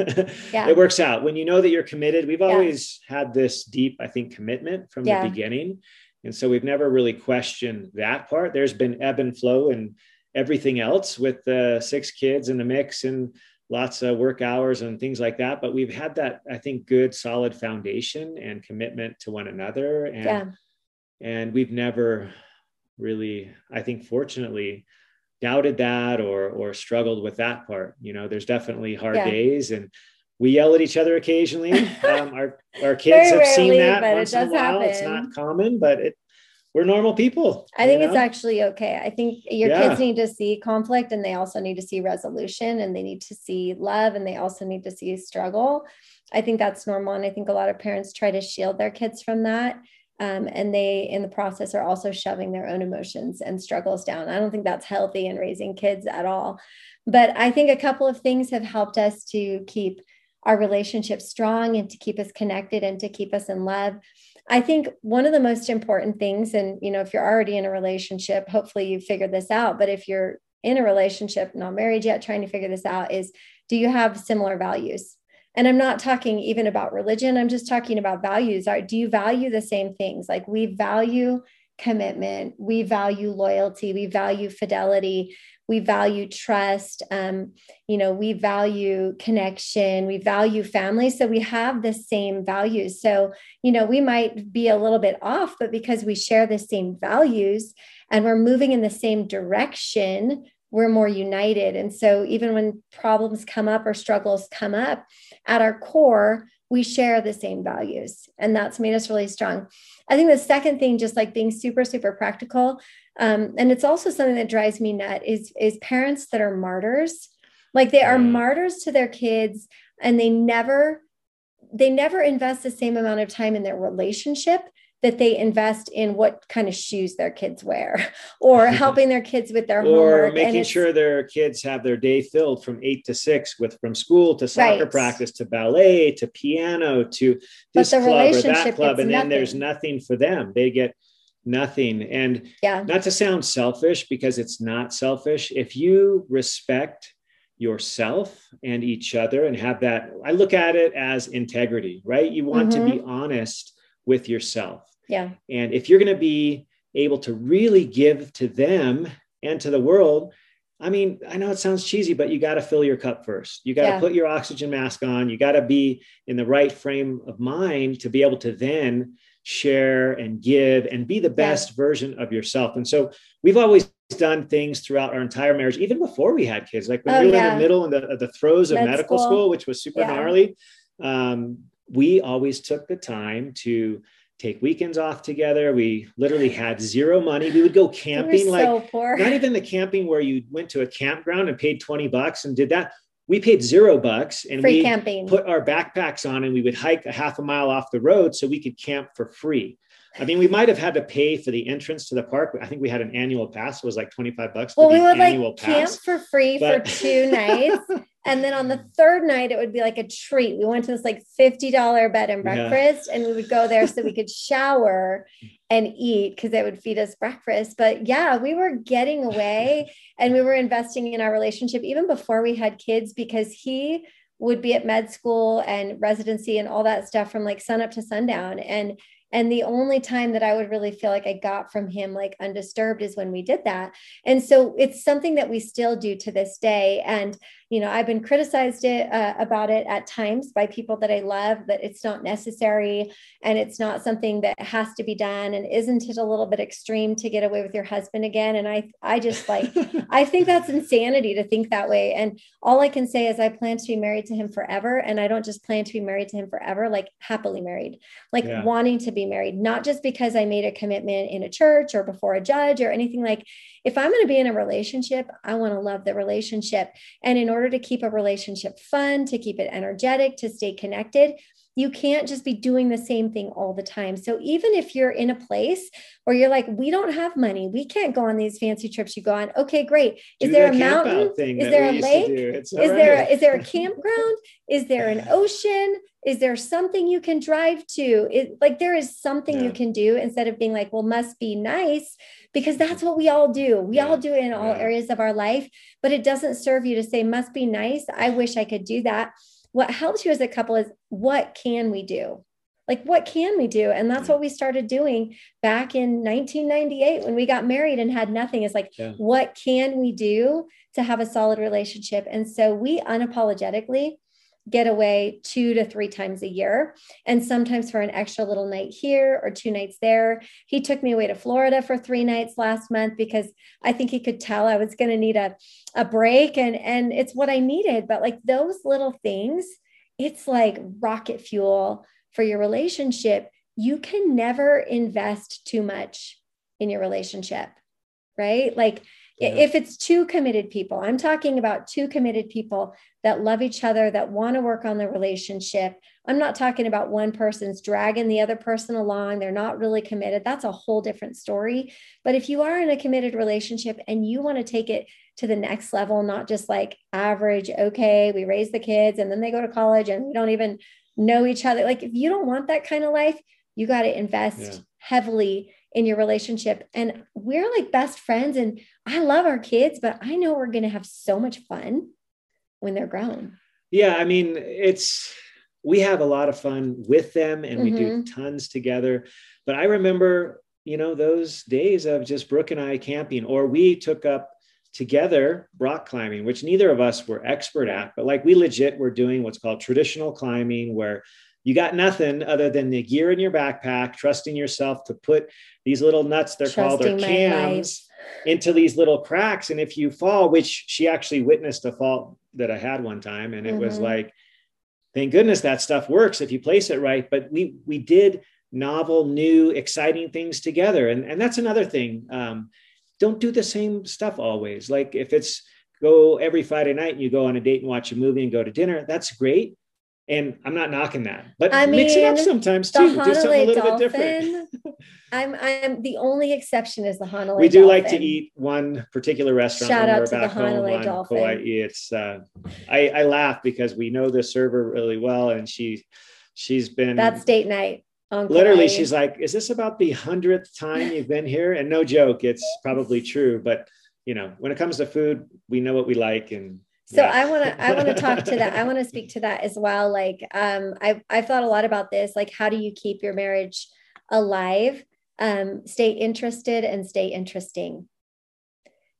Speaker 1: yeah. it works out when you know that you're committed we've always yeah. had this deep i think commitment from yeah. the beginning and so we've never really questioned that part. There's been ebb and flow and everything else with the six kids in the mix and lots of work hours and things like that. But we've had that i think good solid foundation and commitment to one another. And and we've never really i think fortunately doubted that or or struggled with that part. You know there's definitely hard yeah. days and we yell at each other occasionally um, our our kids have rarely, seen that once in a while happen. it's not common but it we're normal people.
Speaker 2: I think know? it's actually okay. I think your yeah. kids need to see conflict and they also need to see resolution and they need to see love and they also need to see struggle. I think that's normal. And I think a lot of parents try to shield their kids from that. Um, and they, in the process, are also shoving their own emotions and struggles down. I don't think that's healthy in raising kids at all. But I think a couple of things have helped us to keep our relationship strong and to keep us connected and to keep us in love. I think one of the most important things, and you know, if you're already in a relationship, hopefully you figured this out. But if you're in a relationship, not married yet, trying to figure this out, is do you have similar values? And I'm not talking even about religion. I'm just talking about values. Are, do you value the same things? Like we value commitment, we value loyalty, we value fidelity, we value trust um, you know we value connection we value family. So we have the same values. So you know we might be a little bit off but because we share the same values and we're moving in the same direction we're more united. And so even when problems come up or struggles come up at our core we share the same values and that's made us really strong. I think the second thing just like being super super practical um, and it's also something that drives me nut is is parents that are martyrs. Like they are martyrs to their kids and they never they never invest the same amount of time in their relationship that they invest in what kind of shoes their kids wear or helping their kids with their homework.
Speaker 1: or making sure their kids have their day filled from eight to six with from school to soccer right. practice to ballet to piano to this club or that club and then there's nothing for them they get nothing. And
Speaker 2: yeah.
Speaker 1: not to sound selfish because it's not selfish. If you respect yourself and each other and have that, I look at it as integrity, right? You want mm-hmm. to be mm-hmm. honest with yourself.
Speaker 2: Yeah.
Speaker 1: And if you're going to be able to really give to them and to the world, I mean, I know it sounds cheesy, but you got to fill your cup first. You got to yeah. put your oxygen mask on. You got to be in the right frame of mind to be able to then share and give and be the best yeah. version of yourself. And so we've always done things throughout our entire marriage, even before we had kids. Like when oh, we were yeah. in the middle in the, the throes of Med medical school. school. which was super gnarly, um, we always took the time to take weekends off together. We literally had zero money. We would go camping, like so not even the camping where you went to a campground and paid 20 bucks and did that we paid zero bucks and
Speaker 2: free
Speaker 1: we
Speaker 2: camping.
Speaker 1: put our backpacks on and we would hike a half a mile off the road so we could camp for free. I mean, we might have had to pay for the entrance to the park. I think we had an annual pass. It was like 25 bucks.
Speaker 2: Well, we would like pass. camp for free but... for two nights. and then on the third night, it would be like a treat. We went to this like $50 bed and breakfast yeah. and we would go there so we could shower and eat because they would feed us breakfast. But yeah, we were getting away and we were investing in our relationship even before we had kids because he would be at med school and residency and all that stuff from like sun up to sundown. And and the only time that I would really feel like I got from him like undisturbed is when we did that. And so it's something that we still do to this day. And you know i've been criticized it, uh, about it at times by people that i love that it's not necessary and it's not something that has to be done and isn't it a little bit extreme to get away with your husband again and i i just like i think that's insanity to think that way and all i can say is i plan to be married to him forever and i don't just plan to be married to him forever like happily married like yeah. wanting to be married not just because i made a commitment in a church or before a judge or anything like if I'm going to be in a relationship, I want to love the relationship. And in order to keep a relationship fun, to keep it energetic, to stay connected, you can't just be doing the same thing all the time. So even if you're in a place where you're like, we don't have money, we can't go on these fancy trips you go on. Okay, great. Is Do there a mountain? Is there a lake? Is right. there a, is there a campground? is there an ocean? Is there something you can drive to? It, like there is something yeah. you can do instead of being like, well, must be nice because mm-hmm. that's what we all do. We yeah. all do it in all yeah. areas of our life, but it doesn't serve you to say must be nice. I wish I could do that what helps you as a couple is what can we do? Like, what can we do? And that's mm. what we started doing back in 1998 when we got married and had nothing. Is like, what can we do to have a solid relationship? And so we unapologetically get away two to three times a year. And sometimes for an extra little night here or two nights there. He took me away to florida for three nights last month because i think he could tell i was going to need a, a break and and it's what i needed. But like those little things it's like rocket fuel for your relationship. You can never invest too much in your relationship, right? Like yeah. if it's two committed people, I'm talking about two committed people that love each other, that want to work on the relationship. I'm not talking about one person's dragging the other person along. They're not really committed. That's a whole different story. But if you are in a committed relationship and you want to take it to the next level, not just like average, okay, we raise the kids and then they go to college and we don't even know each other. Like if you don't want that kind of life, you got to invest yeah. heavily in your relationship. And we're like best friends. And I love our kids, but I know we're going to have so much fun when they're grown.
Speaker 1: Yeah. I mean, it's, we have a lot of fun with them and mm-hmm. we do mm-hmm. tons together. But I remember, you know, those days of just Brooke and I camping, or we took up together rock climbing, which neither of us were expert at, but like we legit were doing what's called traditional climbing, where you got nothing other than the gear in your backpack, trusting yourself to put these little nuts, they're Trusting called, or cams, into these little cracks. And if you fall, which she actually witnessed a fall that I had one time, and it mm-hmm. was like, thank goodness that stuff works if you place it right. But we we did novel, new, exciting things together. And, and that's another thing. Um, don't do the same stuff always. Like if it's go every Friday night and you go on a date and watch a movie and go to dinner, that's great. And I'm not knocking that, but I mix mean, it up sometimes too. Do something a little
Speaker 2: dolphin, bit different. I'm I'm the only exception is the Hanalei.
Speaker 1: We do
Speaker 2: dolphin.
Speaker 1: like to eat one particular restaurant Shout when we're back home on dolphin. Kauai. It's uh, I, I laugh because we know the server really well, and she she's been
Speaker 2: that's date night.
Speaker 1: Literally, she's like, "Is this about the hundredth time you've been here?" And no joke, it's probably true. But you know, when it comes to food, we know what we like, and
Speaker 2: so yeah. i want to i want to talk to that i want to speak to that as well like um i've i've thought a lot about this like how do you keep your marriage alive? Um stay interested and stay interesting.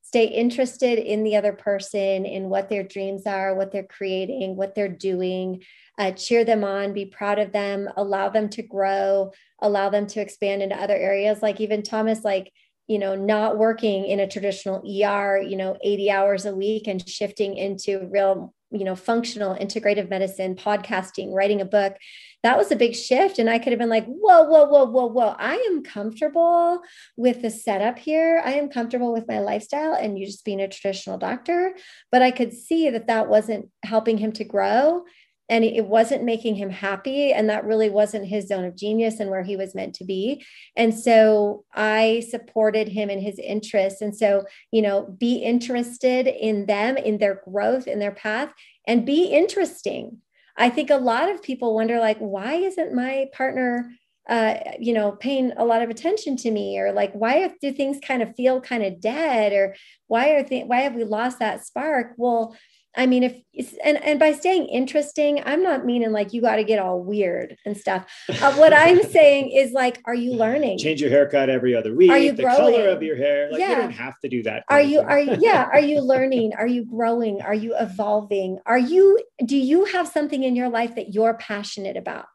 Speaker 2: Stay interested in the other person in what their dreams are what they're creating what they're doing. Uh, cheer them on be proud of them allow them to grow allow them to expand into other areas. Like even thomas like you know not working in a traditional er you know 80 hours a week and shifting into real you know functional integrative medicine podcasting writing a book that was a big shift. And i could have been like whoa whoa whoa whoa whoa i am comfortable with the setup here. I am comfortable with my lifestyle and you just being a traditional doctor. But i could see that that wasn't helping him to grow and it wasn't making him happy and that really wasn't his zone of genius and where he was meant to be. And so i supported him in his interests. And so you know be interested in them in their growth in their path and be interesting. I think a lot of people wonder like why isn't my partner uh, you know, paying a lot of attention to me, or like, why do things kind of feel kind of dead, or why are th- why have we lost that spark? Well, I mean, if and and by staying interesting, I'm not meaning like you got to get all weird and stuff. Uh, what I'm saying is like, are you learning?
Speaker 1: Change your haircut every other week. Are you the growing? color of your hair? Like, yeah. you don't have to do that.
Speaker 2: Are you? Are you? Yeah. Are you learning? Are you growing? Are you evolving? Are you? Do you have something in your life that you're passionate about?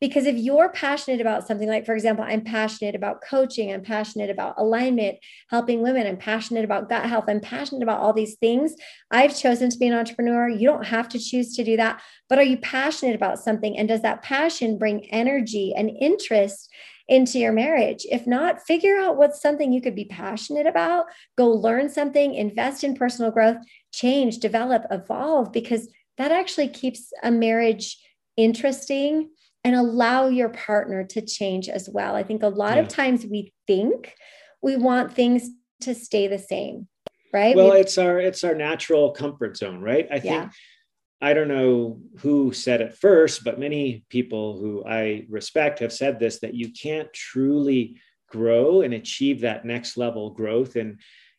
Speaker 2: Because if you're passionate about something, like for example, I'm passionate about coaching, I'm passionate about alignment, helping women, I'm passionate about gut health, I'm passionate about all these things. I've chosen to be an entrepreneur. You don't have to choose to do that. But are you passionate about something? And does that passion bring energy and interest? into your marriage. If not, figure out what's something you could be passionate about, go learn something, invest in personal growth, change, develop, evolve, because that actually keeps a marriage interesting and allow your partner to change as well. I think a lot yeah. of times we think we want things to stay the same, right?
Speaker 1: Well, we it's our it's our natural comfort zone, right? I think yeah. I don't know who said it first, but many people who I respect have said this that you can't truly grow and achieve that next level growth in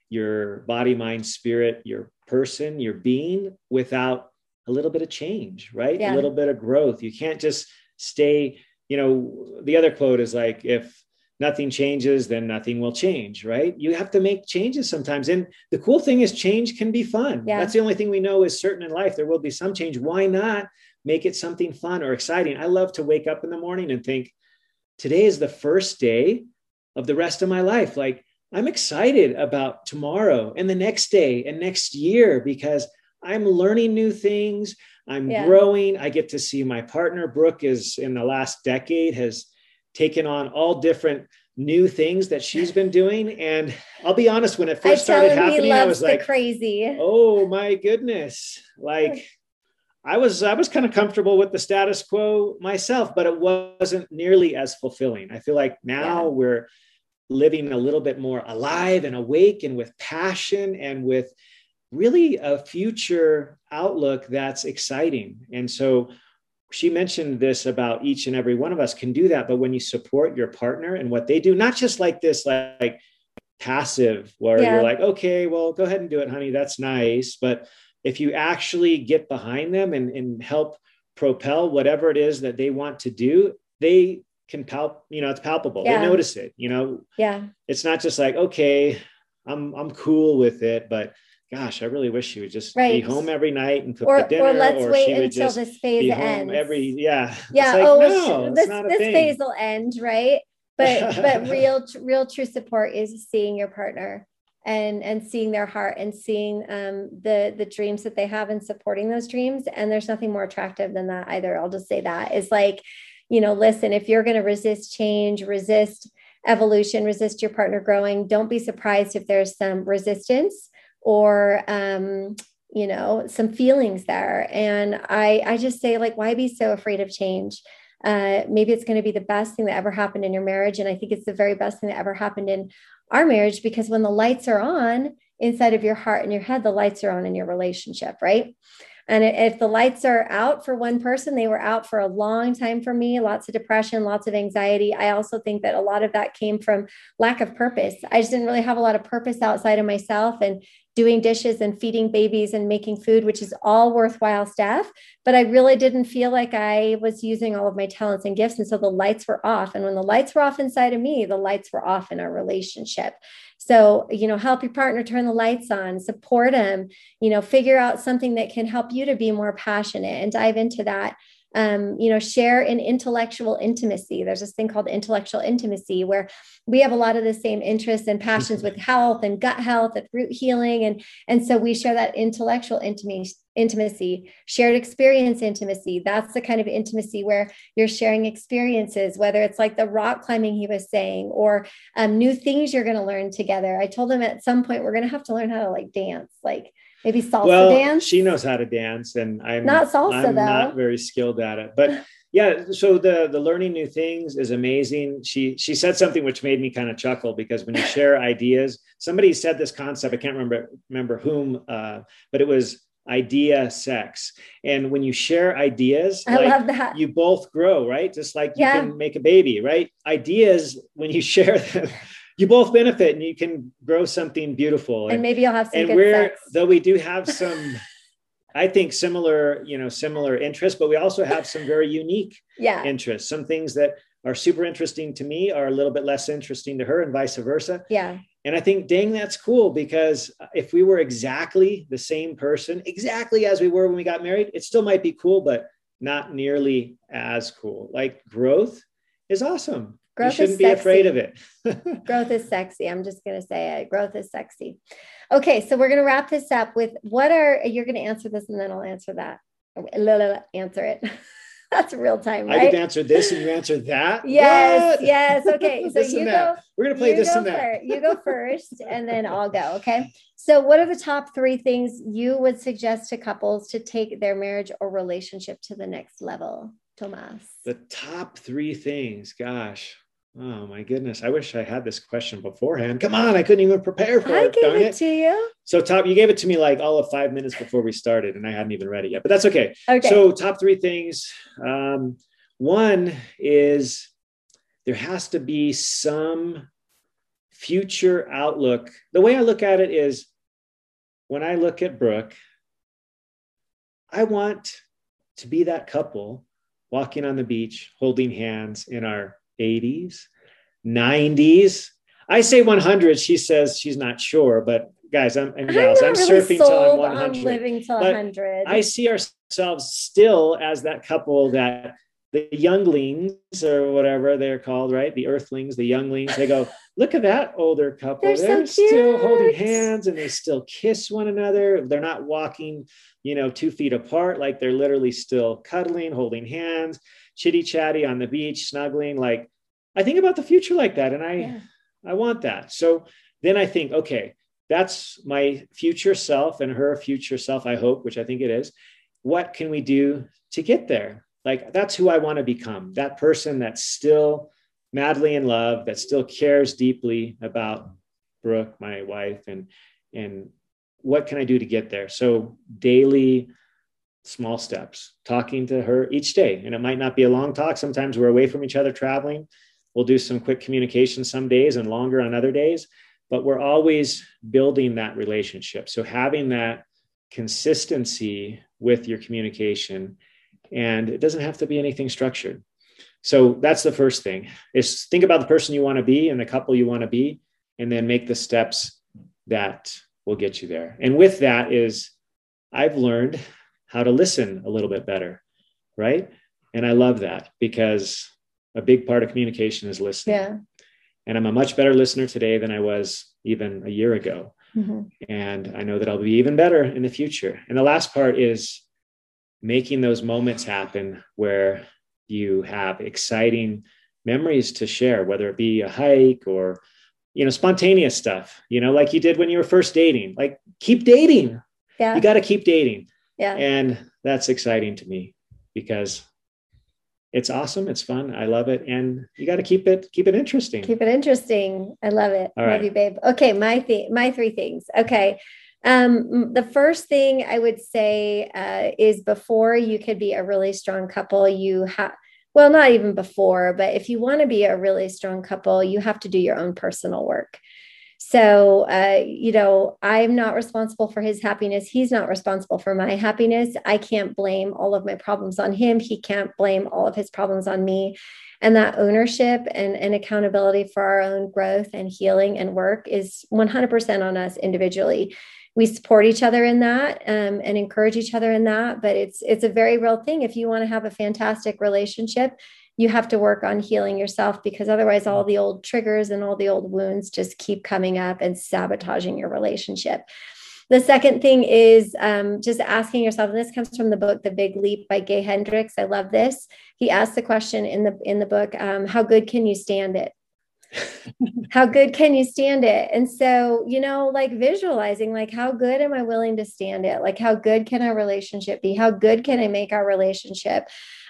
Speaker 1: your body, mind, spirit, your person, your being without a little bit of change, right? Yeah. A little bit of growth. You can't just stay you know the other quote is like if nothing changes then nothing will change right? You have to make changes sometimes. And the cool thing is change can be fun. Yeah. that's the only thing we know is certain in life there will be some change. Why not make it something fun or exciting? I love to wake up in the morning and think today is the first day of the rest of my life. Like i'm excited about tomorrow and the next day and next year because i'm learning new things I'm yeah. growing. I get to see my partner, Brooke, is in the last decade has taken on all different new things that she's been doing. And I'll be honest, when it first started happening, I was like,
Speaker 2: crazy.
Speaker 1: Oh my goodness. Like, I was I was kind of comfortable with the status quo myself, but it wasn't nearly as fulfilling. I feel like now yeah. we're living a little bit more alive and awake and with passion and with really a future outlook that's exciting. And so she mentioned this about each and every one of us can do that, but when you support your partner and what they do, not just like this like passive where yeah. you're like, okay, well, go ahead and do it, honey. That's nice, but if you actually get behind them and, and help propel whatever it is that they want to do, they can palp, you know, it's palpable. Yeah. They notice it, you know.
Speaker 2: Yeah.
Speaker 1: It's not just like, okay, I'm I'm cool with it, but gosh, I really wish she would just right. be home every night and cook
Speaker 2: or,
Speaker 1: the dinner.
Speaker 2: Or let's or wait until this phase ends.
Speaker 1: Every yeah.
Speaker 2: Yeah. Like, oh, no, this this phase will end, right? But but real real true support is seeing your partner and and seeing their heart and seeing um, the the dreams that they have and supporting those dreams and there's nothing more attractive than that either i'll just say that is like you know listen if you're going to resist change resist evolution resist your partner growing don't be surprised if there's some resistance or um, you know some feelings there and i i just say like why be so afraid of change uh, maybe it's going to be the best thing that ever happened in your marriage and i think it's the very best thing that ever happened in our marriage because when the lights are on inside of your heart and your head, the lights are on in your relationship, right? And if the lights are out for one person, they were out for a long time for me, lots of depression, lots of anxiety. I also think that a lot of that came from lack of purpose. I just didn't really have a lot of purpose outside of myself. And doing dishes and feeding babies and making food, which is all worthwhile stuff. But I really didn't feel like I was using all of my talents and gifts. And so the lights were off. And when the lights were off inside of me, the lights were off in our relationship. So, you know, help your partner turn the lights on, support them, you know, figure out something that can help you to be more passionate and dive into that um, you know, share in intellectual intimacy. There's this thing called intellectual intimacy where we have a lot of the same interests and passions with health and gut health and root healing. And, and so we share that intellectual intimacy, intimacy, shared experience intimacy. That's the kind of intimacy where you're sharing experiences, whether it's like the rock climbing he was saying, or um, new things you're going to learn together. I told him at some point we're going to have to learn how to like dance, like maybe salsa well, dance.
Speaker 1: She knows how to dance, and I'm
Speaker 2: not salsa
Speaker 1: I'm
Speaker 2: though.
Speaker 1: Not very skilled at it, but yeah. So the the learning new things is amazing. She she said something which made me kind of chuckle because when you share ideas, somebody said this concept. I can't remember remember whom, uh, but it was idea sex and when you share ideas
Speaker 2: I like, love that.
Speaker 1: you both grow right just like you yeah. can make a baby right ideas when you share them you both benefit and you can grow something beautiful.
Speaker 2: And, and maybe you'll have some.
Speaker 1: And we're sex. though we do have some, I think similar, you know, similar interests, but we also have some very unique
Speaker 2: yeah.
Speaker 1: interests. Some things that are super interesting to me are a little bit less interesting to her, and vice versa.
Speaker 2: Yeah.
Speaker 1: And I think, dang, that's cool because if we were exactly the same person, exactly as we were when we got married, it still might be cool, but not nearly as cool. Like growth is awesome. Growth you shouldn't be afraid of it.
Speaker 2: growth is sexy. I'm just going to say it. Growth is sexy. Okay, so we're going to wrap this up with what are you're going to answer this and then I'll answer that. Answer it. That's real time, right? I
Speaker 1: get to answer this and you answer that.
Speaker 2: Yes, what? yes. Okay, so you go.
Speaker 1: We're gonna play this and that.
Speaker 2: First. You go first, and then I'll go. Okay. So, what are the top three things you would suggest to couples to take their marriage or relationship to the next level, Thomas?
Speaker 1: The top three things. Gosh, Oh my goodness. I wish I had this question beforehand. Come on, I couldn't even prepare for
Speaker 2: I
Speaker 1: it.
Speaker 2: I gave it, it, to you.
Speaker 1: So top, you gave it to me like all of five minutes before we started, and I hadn't even read it yet, but that's okay.
Speaker 2: Okay.
Speaker 1: So top three things. Um, one is there has to be some future outlook. The way I look at it is when I look at Brooke, I want to be that couple walking on the beach, holding hands in our 80s, 90s. I say 100. She says she's not sure, but guys, I'm and gals, I'm, I'm really surfing till I'm 100.
Speaker 2: living till 100.
Speaker 1: I see ourselves still as that couple that the younglings or whatever they're called, right? The earthlings, the younglings, they go, look at that older couple.
Speaker 2: They're,
Speaker 1: they're
Speaker 2: so
Speaker 1: still holding hands and they still kiss one another. They're not walking, you know, two feet apart. Like they're literally still cuddling, holding hands, chitty chatty on the beach, snuggling. Like I think about the future like that. And I, yeah. I want that. So then I think, okay, that's my future self and her future self, I hope, which I think it is. What can we do to get there? Like, that's who I want to become that person that's still madly in love, that still cares deeply about Brooke, my wife, and, and what can I do to get there? So, daily, small steps, talking to her each day. And it might not be a long talk. Sometimes we're away from each other traveling. We'll do some quick communication some days and longer on other days but we're always building that relationship. So having that consistency with your communication, and it doesn't have to be anything structured. So that's the first thing is think about the person you want to be and the couple you want to be, and then make the steps that will get you there. And with that is I've learned how to listen a little bit better, right? And I love that because a big part of communication is listening.
Speaker 2: Yeah.
Speaker 1: And I'm a much better listener today than I was even a year ago. Mm-hmm. And I know that I'll be even better in the future. And the last part is making those moments happen where you have exciting memories to share, whether it be a hike or, you know, spontaneous stuff, you know, like you did when you were first dating. Like keep dating.
Speaker 2: Yeah.
Speaker 1: You got to keep dating.
Speaker 2: Yeah.
Speaker 1: And that's exciting to me because it's awesome. It's fun. I love it. And you got to keep it, keep it interesting.
Speaker 2: Keep it interesting. I love it. All love right. you, babe. Okay. My thing, my three things. Okay. Um, the first thing I would say uh, is before you could be a really strong couple, you have, well, not even before, but if you want to be a really strong couple, you have to do your own personal work. So, uh, you know, I'm not responsible for his happiness. He's not responsible for my happiness. I can't blame all of my problems on him. He can't blame all of his problems on me. And that ownership and, and accountability for our own growth and healing and work is 100% on us individually. We support each other in that um, and encourage each other in that. But it's it's a very real thing. If you want to have a fantastic relationship, you have to work on healing yourself because otherwise all the old triggers and all the old wounds just keep coming up and sabotaging your relationship the second thing is um, just asking yourself and this comes from the book the big leap by gay hendricks i love this he asked the question in the in the book um, how good can you stand it how good can you stand it? And so you know like visualizing like how good am i willing to stand it? Like how good can our relationship be? How good can i make our relationship?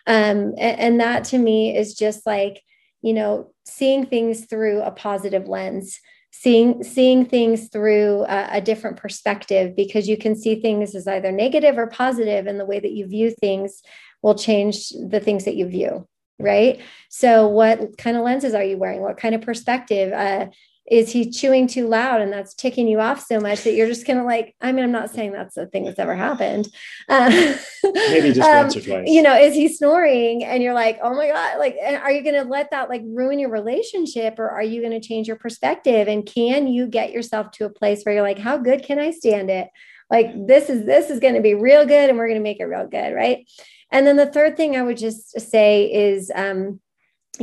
Speaker 2: Um, and, and that to me is just like you know seeing things through a positive lens seeing seeing things through a, a, different perspective because you can see things as either negative or positive and the way that you view things will change the things that you view right? So what kind of lenses are you wearing? What kind of perspective uh, is he chewing too loud and that's ticking you off so much that you're just kind of like i mean i'm not saying that's the thing that's ever happened. Uh,
Speaker 1: maybe just um, once or twice.
Speaker 2: you know is he snoring and you're like oh my god like are you going to let that like ruin your relationship or are you going to change your perspective? And can you get yourself to a place where you're like how good can i stand it? Like this is this is going to be real good and we're going to make it real good right and then the third thing i would just say is um,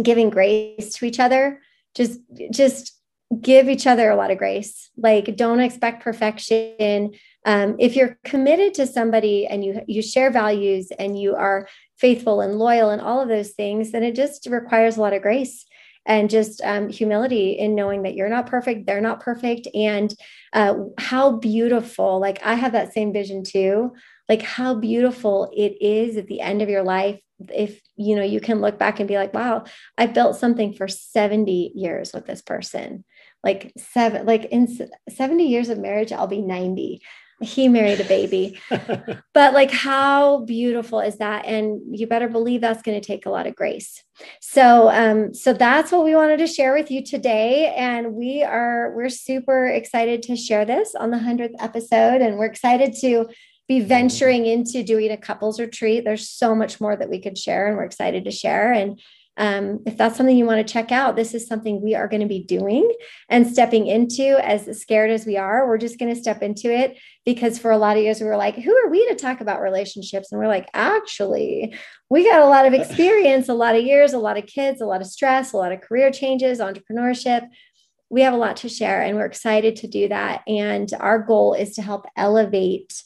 Speaker 2: giving grace to each other. Just just give each other a lot of grace. Like don't expect perfection. Um, if you're committed to somebody and you you share values and you are faithful and loyal and all of those things then it just requires a lot of grace and just um, humility in knowing that you're not perfect they're not perfect. And uh, how beautiful. Like i have that same vision too like how beautiful it is at the end of your life. If you know you can look back and be like wow i built something for 70 years with this person. Like seven like in 70 years of marriage i'll be 90 he married a baby. But like how beautiful is that? And you better believe that's going to take a lot of grace. So um so that's what we wanted to share with you today. And we are we're super excited to share this on the 100th episode. And we're excited to be venturing into doing a couples retreat there's so much more that we could share and we're excited to share and um, if that's something you want to check out, this is something we are going to be doing and stepping into. As scared as we are, we're just going to step into it because for a lot of years we were like, who are we to talk about relationships? And we're like, actually, we got a lot of experience, a lot of years, a lot of kids, a lot of stress, a lot of career changes, entrepreneurship. We have a lot to share and we're excited to do that. And our goal is to help elevate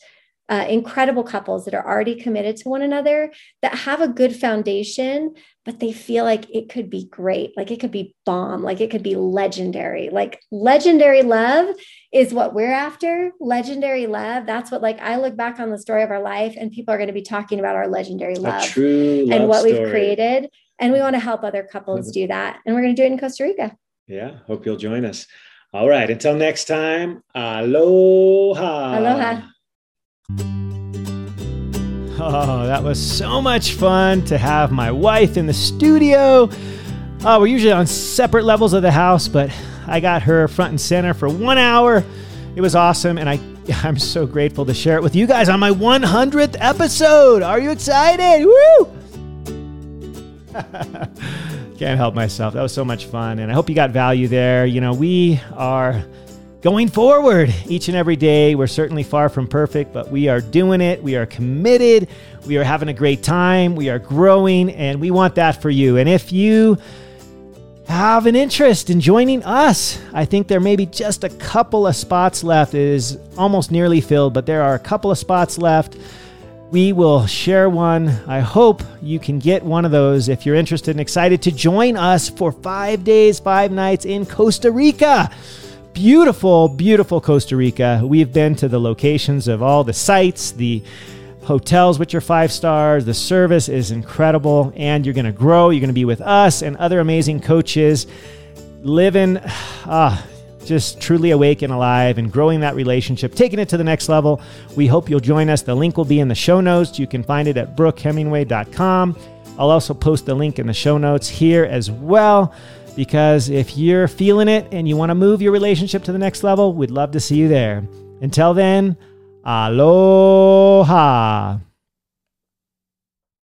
Speaker 2: uh, incredible couples that are already committed to one another that have a good foundation but they feel like it could be great, like it could be bomb, like it could be legendary. Like legendary love is what we're after. Legendary love. That's what like I look back on the story of our life and people are going to be talking about our legendary love,
Speaker 1: true
Speaker 2: and what
Speaker 1: story.
Speaker 2: we've created. And we want to help other couples do that. And we're going to do it in Costa Rica.
Speaker 1: Yeah. Hope you'll join us. All right. Until next time, aloha.
Speaker 2: Aloha.
Speaker 1: Oh, that was so much fun to have my wife in the studio. Uh, we're usually on separate levels of the house, but I got her front and center for one hour. It was awesome, and I, I'm so grateful to share it with you guys on my 100th episode. Are you excited? Woo! Can't help myself. That was so much fun, and I hope you got value there. You know, we are going forward each and every day. We're certainly far from perfect, but we are doing it. We are committed. We are having a great time. We are growing, and we want that for you. And if you have an interest in joining us, I think there may be just a couple of spots left. It is almost nearly filled, but there are a couple of spots left. We will share one. I hope you can get one of those if you're interested and excited to join us for five days, five nights in Costa Rica beautiful, beautiful Costa Rica. We've been to the locations of all the sites, the hotels, which are five stars. The service is incredible, and you're going to grow. You're going to be with us and other amazing coaches, living, ah, just truly awake and alive and growing that relationship, taking it to the next level. We hope you'll join us. The link will be in the show notes. You can find it at brookehemingway.com. I'll also post the link in the show notes here as well because if you're feeling it and you want to move your relationship to the next level, we'd love to see you there. Until then, aloha.